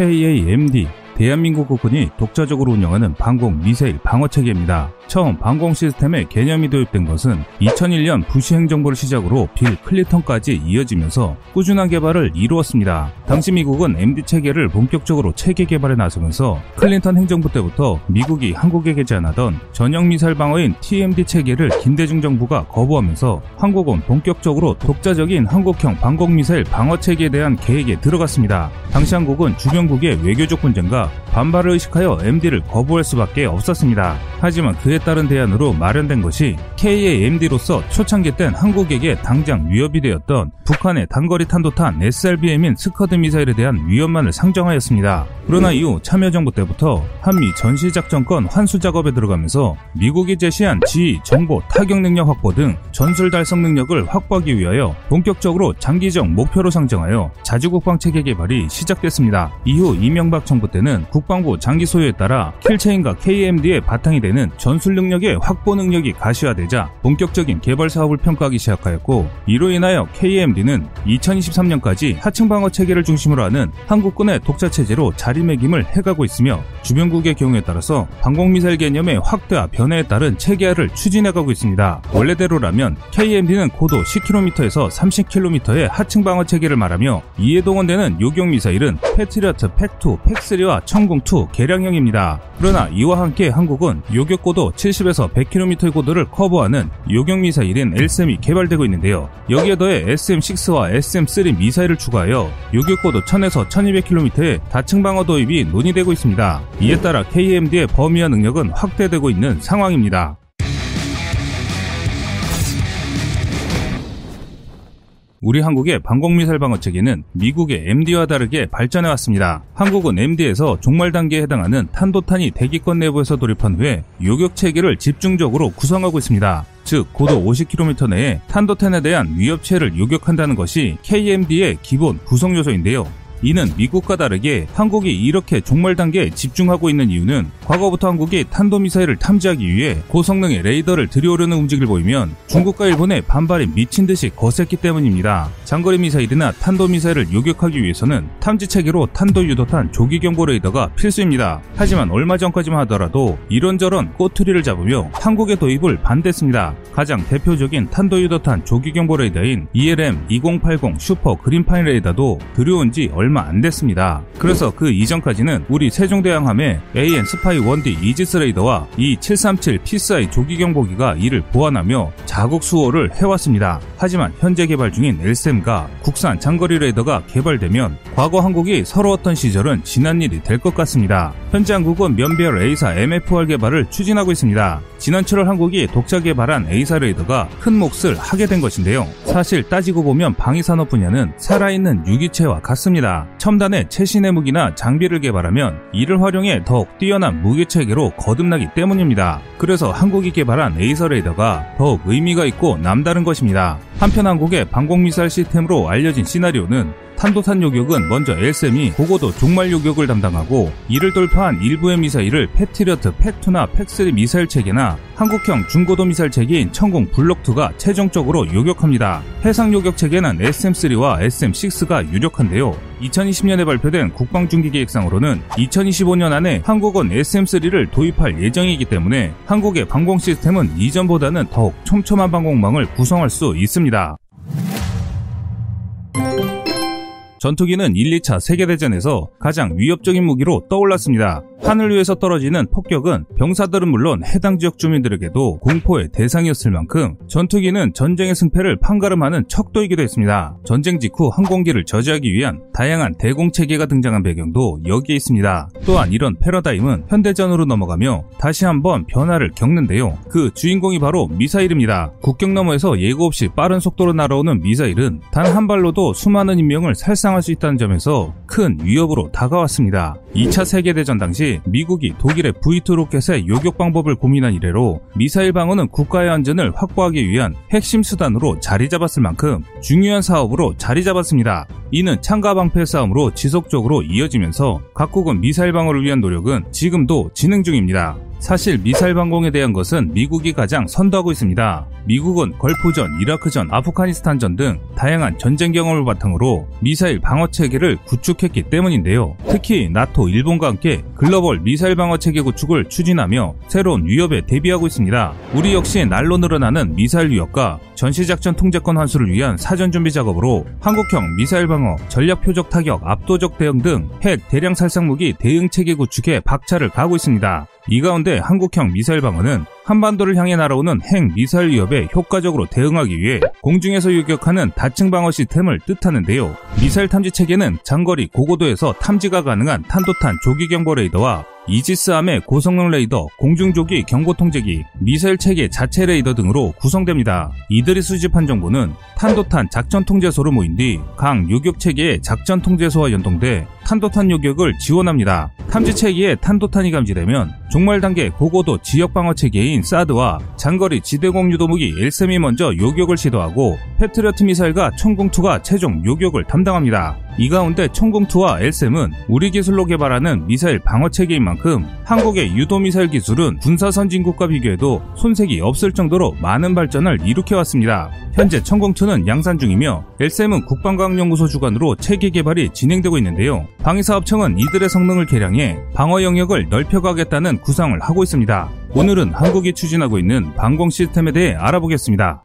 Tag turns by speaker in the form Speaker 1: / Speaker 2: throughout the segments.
Speaker 1: KAMD 대한민국 국군이 독자적으로 운영하는 방공 미사일 방어 체계입니다. 처음 방공 시스템의 개념이 도입된 것은 2001년 부시 행정부를 시작으로 빌 클리턴까지 이어지면서 꾸준한 개발을 이루었습니다. 당시 미국은 MD 체계를 본격적으로 체계 개발에 나서면서 클린턴 행정부 때부터 미국이 한국에게 제안하던 전역 미사일 방어인 TMD 체계를 김대중 정부가 거부하면서 한국은 본격적으로 독자적인 한국형 방공 미사일 방어 체계에 대한 계획에 들어갔습니다. 당시 한국은 주변국의 외교적 분쟁과 반발을 의식하여 MD를 거부할 수밖에 없었습니다. 하지만 그에 따른 대안으로 마련된 것이 KAMD로서 초창기 땐 한국에게 당장 위협이 되었던 북한의 단거리 탄도탄 SRBM인 스커드 미사일에 대한 위협만을 상정하였습니다. 그러나 이후 참여정부 때부터 한미 전시작전권 환수 작업에 들어가면서 미국이 제시한 지휘, 정보, 타격 능력 확보 등 전술 달성 능력을 확보하기 위하여 본격적으로 장기적 목표로 상정하여 자주국방 체계 개발이 시작됐습니다. 이후 이명박 정부 때는 국방부 장기 소요에 따라 킬체인과 KMD의 바탕이 되는 전술 능력의 확보 능력이 가시화되자 본격적인 개발 사업을 평가하기 시작하였고 이로 인하여 KAMD는 2023년까지 하층 방어 체계를 중심으로 하는 한국군의 독자 체제로 자리매김을 해가고 있으며 주변국의 경우에 따라서 방공미사일 개념의 확대와 변화에 따른 체계화를 추진해가고 있습니다. 원래대로라면 KMD는 고도 10km에서 30km의 하층 방어 체계를 말하며 이에 동원되는 요격 미사일은 패트리어트 팩2, 팩3와 천공2 개량형입니다. 그러나 이와 함께 한국은 요격 고도 70에서 100km의 고도를 커버하는 요격 미사일인 LSM이 개발되고 있는데요. 여기에 더해 SM6와 SM3 미사일을 추가하여 요격 고도 1000에서 1200km의 다층 방어 도입이 논의되고 있습니다. 이에 따라 KMD의 범위와 능력은 확대되고 있는 상황입니다. 우리 한국의 방공미사일 방어 체계는 미국의 MD와 다르게 발전해 왔습니다. 한국은 MD에서 종말 단계에 해당하는 탄도탄이 대기권 내부에서 돌입한 후에 요격 체계를 집중적으로 구성하고 있습니다. 즉 고도 50km 내에 탄도탄에 대한 위협체를 요격한다는 것이 KMD의 기본 구성 요소인데요. 이는 미국과 다르게 한국이 이렇게 종말 단계에 집중하고 있는 이유는 과거부터 한국이 탄도미사일을 탐지하기 위해 고성능의 레이더를 들여오려는 움직임을 보이면 중국과 일본의 반발이 미친 듯이 거셌기 때문입니다. 장거리 미사일이나 탄도미사일을 요격하기 위해서는 탐지 체계로 탄도 유도탄 조기 경보 레이더가 필수입니다. 하지만 얼마 전까지만 하더라도 이런저런 꼬투리를 잡으며 한국의 도입을 반대했습니다. 가장 대표적인 탄도 유도탄 조기 경보 레이더인 ELM 2080 Super Green Pine 레이더도 들여온 지 얼마 얼마 안 됐습니다. 그래서 그 이전까지는 우리 세종대왕함에 AN SPY 1D 이지스 레이더와 E737 PSI 조기 경보기가 이를 보완하며 자국 수호를 해왔습니다. 하지만 현재 개발 중인 L-SAM과 국산 장거리 레이더가 개발되면 과거 한국이 서러웠던 시절은 지난 일이 될 것 같습니다. 현재 한국은 면별 AESA MFR 개발을 추진하고 있습니다. 지난 7월 한국이 독자 개발한 AESA 레이더가 큰 몫을 하게 된 것인데요. 사실 따지고 보면 방위산업 분야는 살아있는 유기체와 같습니다. 첨단의 최신의 무기나 장비를 개발하면 이를 활용해 더욱 뛰어난 무기 체계로 거듭나기 때문입니다. 그래서 한국이 개발한 에이서 레이더가 더욱 의미가 있고 남다른 것입니다. 한편 한국의 방공미사일 시스템으로 알려진 시나리오는 탄도탄 요격은 먼저 LSM이 고고도 종말 요격을 담당하고 이를 돌파한 일부의 미사일을 패트리어트 팩2나 팩3 미사일 체계나 한국형 중고도 미사일 체계인 천공 블록2가 최종적으로 요격합니다. 해상 요격 체계는 SM3와 SM6가 유력한데요. 2020년에 발표된 국방중기계획상으로는 2025년 안에 한국은 SM3를 도입할 예정이기 때문에 한국의 방공 시스템은 이전보다는 더욱 촘촘한 방공망을 구성할 수 있습니다. 전투기는 1, 2차 세계대전에서 가장 위협적인 무기로 떠올랐습니다. 하늘 위에서 떨어지는 폭격은 병사들은 물론 해당 지역 주민들에게도 공포의 대상이었을 만큼 전투기는 전쟁의 승패를 판가름하는 척도이기도 했습니다. 전쟁 직후 항공기를 저지하기 위한 다양한 대공 체계가 등장한 배경도 여기에 있습니다. 또한 이런 패러다임은 현대전으로 넘어가며 다시 한번 변화를 겪는데요. 그 주인공이 바로 미사일입니다. 국경 너머에서 예고 없이 빠른 속도로 날아오는 미사일은 단 한 발로도 수많은 인명을 살상할 수 있다는 점에서 큰 위협으로 다가왔습니다. 2차 세계대전 당시 미국이 독일의 V2 로켓의 요격 방법을 고민한 이래로 미사일 방어는 국가의 안전을 확보하기 위한 핵심 수단으로 자리 잡았을 만큼 중요한 사업으로 자리 잡았습니다. 이는 창과 방패 싸움으로 지속적으로 이어지면서 각국은 미사일 방어를 위한 노력은 지금도 진행 중입니다. 사실 미사일 방공에 대한 것은 미국이 가장 선도하고 있습니다. 미국은 걸프전, 이라크전, 아프가니스탄전 등 다양한 전쟁 경험을 바탕으로 미사일 방어 체계를 구축했기 때문인데요. 특히 나토, 일본과 함께 글로벌 미사일 방어 체계 구축을 추진하며 새로운 위협에 대비하고 있습니다. 우리 역시 날로 늘어나는 미사일 위협과 전시작전 통제권 환수를 위한 사전 준비 작업으로 한국형 미사일 방어, 전략 표적 타격, 압도적 대응 등 핵 대량 살상 무기 대응 체계 구축에 박차를 가하고 있습니다. 이 가운데 한국형 미사일 방어는 한반도를 향해 날아오는 핵 미사일 위협에 효과적으로 대응하기 위해 공중에서 요격하는 다층 방어 시스템을 뜻하는데요. 미사일 탐지 체계는 장거리 고고도에서 탐지가 가능한 탄도탄 조기 경보 레이더와 이지스함의 고성능 레이더, 공중조기 경보 통제기, 미사일 체계 자체 레이더 등으로 구성됩니다. 이들이 수집한 정보는 탄도탄 작전 통제소로 모인 뒤 각 요격 체계의 작전 통제소와 연동돼 탄도탄 요격을 지원합니다. 탐지 체계에 탄도탄이 감지되면 종말 단계 고고도 지역 방어 체계인 사드와 장거리 지대공 유도무기 엘셈이 먼저 요격을 시도하고 패트리어트 미사일과 총궁2가 최종 요격을 담당합니다. 이 가운데 총궁2와 엘셈은 우리 기술로 개발하는 미사일 방어 체계인 만큼 한국의 유도 미사일 기술은 군사 선진국과 비교해도 손색이 없을 정도로 많은 발전을 일으켜왔습니다. 현재 천공투는 양산 중이며 엘셈은 국방과학연구소 주관으로 체계 개발이 진행되고 있는데요. 방위사업청은 이들의 성능을 개량해 방어 영역을 넓혀가겠다는 구상을 하고 있습니다. 오늘은 한국이 추진하고 있는 방공 시스템에 대해 알아보겠습니다.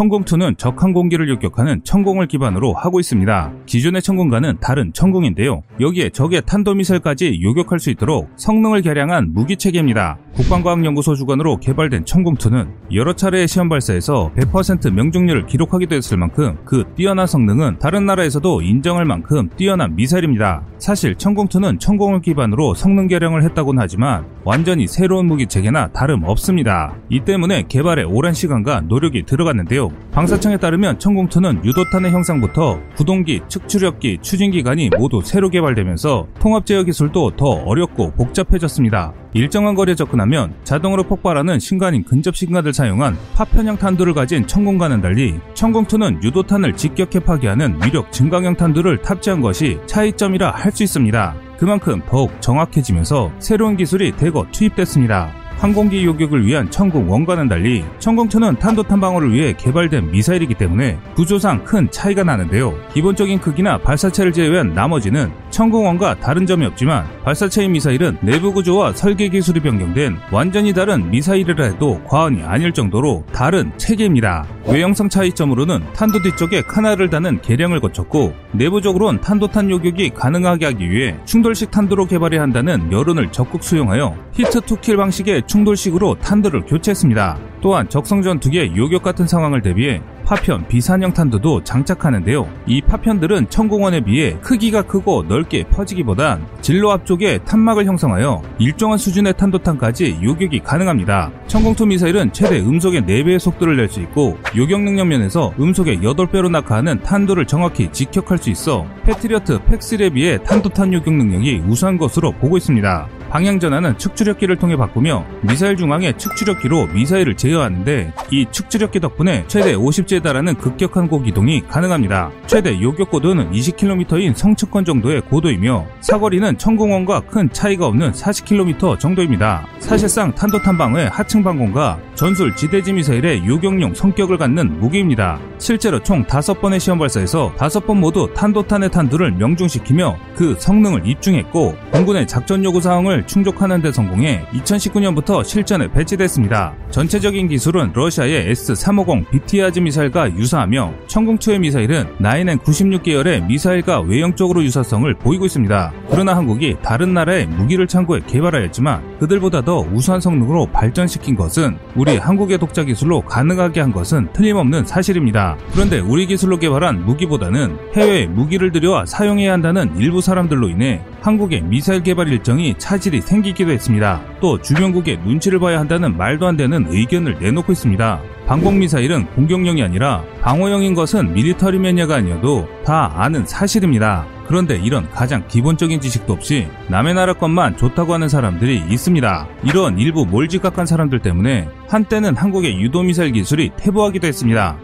Speaker 1: 천공2는 적항공기를 요격하는 천공을 기반으로 하고 있습니다. 기존의 천공과는 다른 천공인데요. 여기에 적의 탄도미사일까지 요격할 수 있도록 성능을 개량한 무기체계입니다. 국방과학연구소 주관으로 개발된 천공2는 여러 차례의 시험 발사에서 100% 명중률을 기록하기도 했을 만큼 그 뛰어난 성능은 다른 나라에서도 인정할 만큼 뛰어난 미사일입니다. 사실 천공2는 천공을 기반으로 성능 개량을 했다고는 하지만 완전히 새로운 무기 체계나 다름 없습니다. 이 때문에 개발에 오랜 시간과 노력이 들어갔는데요. 방사청에 따르면 천공투는 유도탄의 형상부터 구동기, 측추력기, 추진기관이 모두 새로 개발되면서 통합 제어 기술도 더 어렵고 복잡해졌습니다. 일정한 거리에 접근하면 자동으로 폭발하는 신관인 근접 신관을 사용한 파편형 탄두를 가진 천공과는 달리 천공투는 유도탄을 직격해 파괴하는 위력 증강형 탄두를 탑재한 것이 차이점이라 할 수 있습니다. 그만큼 더욱 정확해지면서 새로운 기술이 대거 투입됐습니다. 항공기 요격을 위한 천궁 one과는 달리 천궁 two는 탄도탄 방어를 위해 개발된 미사일이기 때문에 구조상 큰 차이가 나는데요. 기본적인 크기나 발사체를 제외한 나머지는 천궁 one과 다른 점이 없지만 발사체인 미사일은 내부 구조와 설계 기술이 변경된 완전히 다른 미사일이라 해도 과언이 아닐 정도로 다른 체계입니다. 외형상 차이점으로는 탄두 뒤쪽에 canard를 다는 개량을 거쳤고 내부적으로는 탄도탄 요격이 가능하게 하기 위해 충돌식 탄두로 개발해야 한다는 여론을 적극 수용하여 hit-to-kill 방식의 충돌식으로 탄두를 교체했습니다. 또한 적성전 두개 요격 같은 상황을 대비해 파편, 비산형 탄두도 장착하는데요. 이 파편들은 천궁 one에 비해 크기가 크고 넓게 퍼지기보단 진로 앞쪽에 탄막을 형성하여 일정한 수준의 탄도탄까지 요격이 가능합니다. 천궁 two 미사일은 최대 음속의 4배의 속도를 낼 수 있고 요격 능력 면에서 음속의 8배로 낙하하는 탄두를 정확히 직격할 수 있어 패트리어트 PAC-3에 비해 탄도탄 요격 능력이 우수한 것으로 보고 있습니다. 방향 전환은 측추력기를 통해 바꾸며 미사일 중앙에 측추력기로 미사일을 제어하는데 이 측추력기 덕분에 최대 50G에 달하는 급격한 고기동이 가능합니다. 최대 요격 고도는 20km인 성층권 정도의 고도이며 사거리는 천궁 one과 큰 차이가 없는 40km 정도입니다. 사실상 탄도탄방의 하층 방공과 전술 지대지 미사일의 요격용 성격을 갖는 무기입니다. 실제로 총 5번의 시험 발사에서 5번 모두 탄도탄의 탄두를 명중시키며 그 성능을 입증했고 공군의 작전 요구 사항을 충족하는 데 성공해 2019년부터 실전에 배치됐습니다. 전체적인 기술은 러시아의 S-350 BTA즈 미사일 과 유사하며 천공투의 미사일은 9N96 계열의 미사일과 외형적으로 유사성을 보이고 있습니다. 그러나 한국이 다른 나라의 무기를 참고해 개발하였지만 그들보다 더 우수한 성능으로 발전시킨 것은 우리 한국의 독자 기술로 가능하게 한 것은 틀림없는 사실입니다. 그런데 우리 기술로 개발한 무기보다는 해외에 무기를 들여와 사용해야 한다는 일부 사람들로 인해 한국의 미사일 개발 일정이 차질이 생기기도 했습니다. 또 주변국의 눈치를 봐야 한다는 말도 안 되는 의견을 내놓고 있습니다. 방공미사일은 공격용이 아니라 방어용인 것은 미리터리 매니아가 아니어도 다 아는 사실입니다. 그런데 이런 가장 기본적인 지식도 없이 남의 나라 것만 좋다고 하는 사람들이 있습니다. 이런 일부 몰지각한 사람들 때문에 한때는 한국의 유도미사일 기술이 퇴보하기도 했습니다.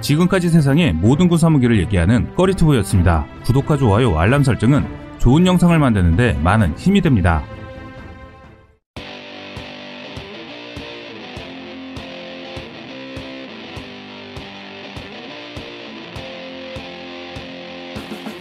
Speaker 1: 지금까지 세상의 모든 군 사무기를 얘기하는 꺼리투브였습니다. 구독과 좋아요, 알람 설정은 좋은 영상을 만드는데 많은 힘이 됩니다.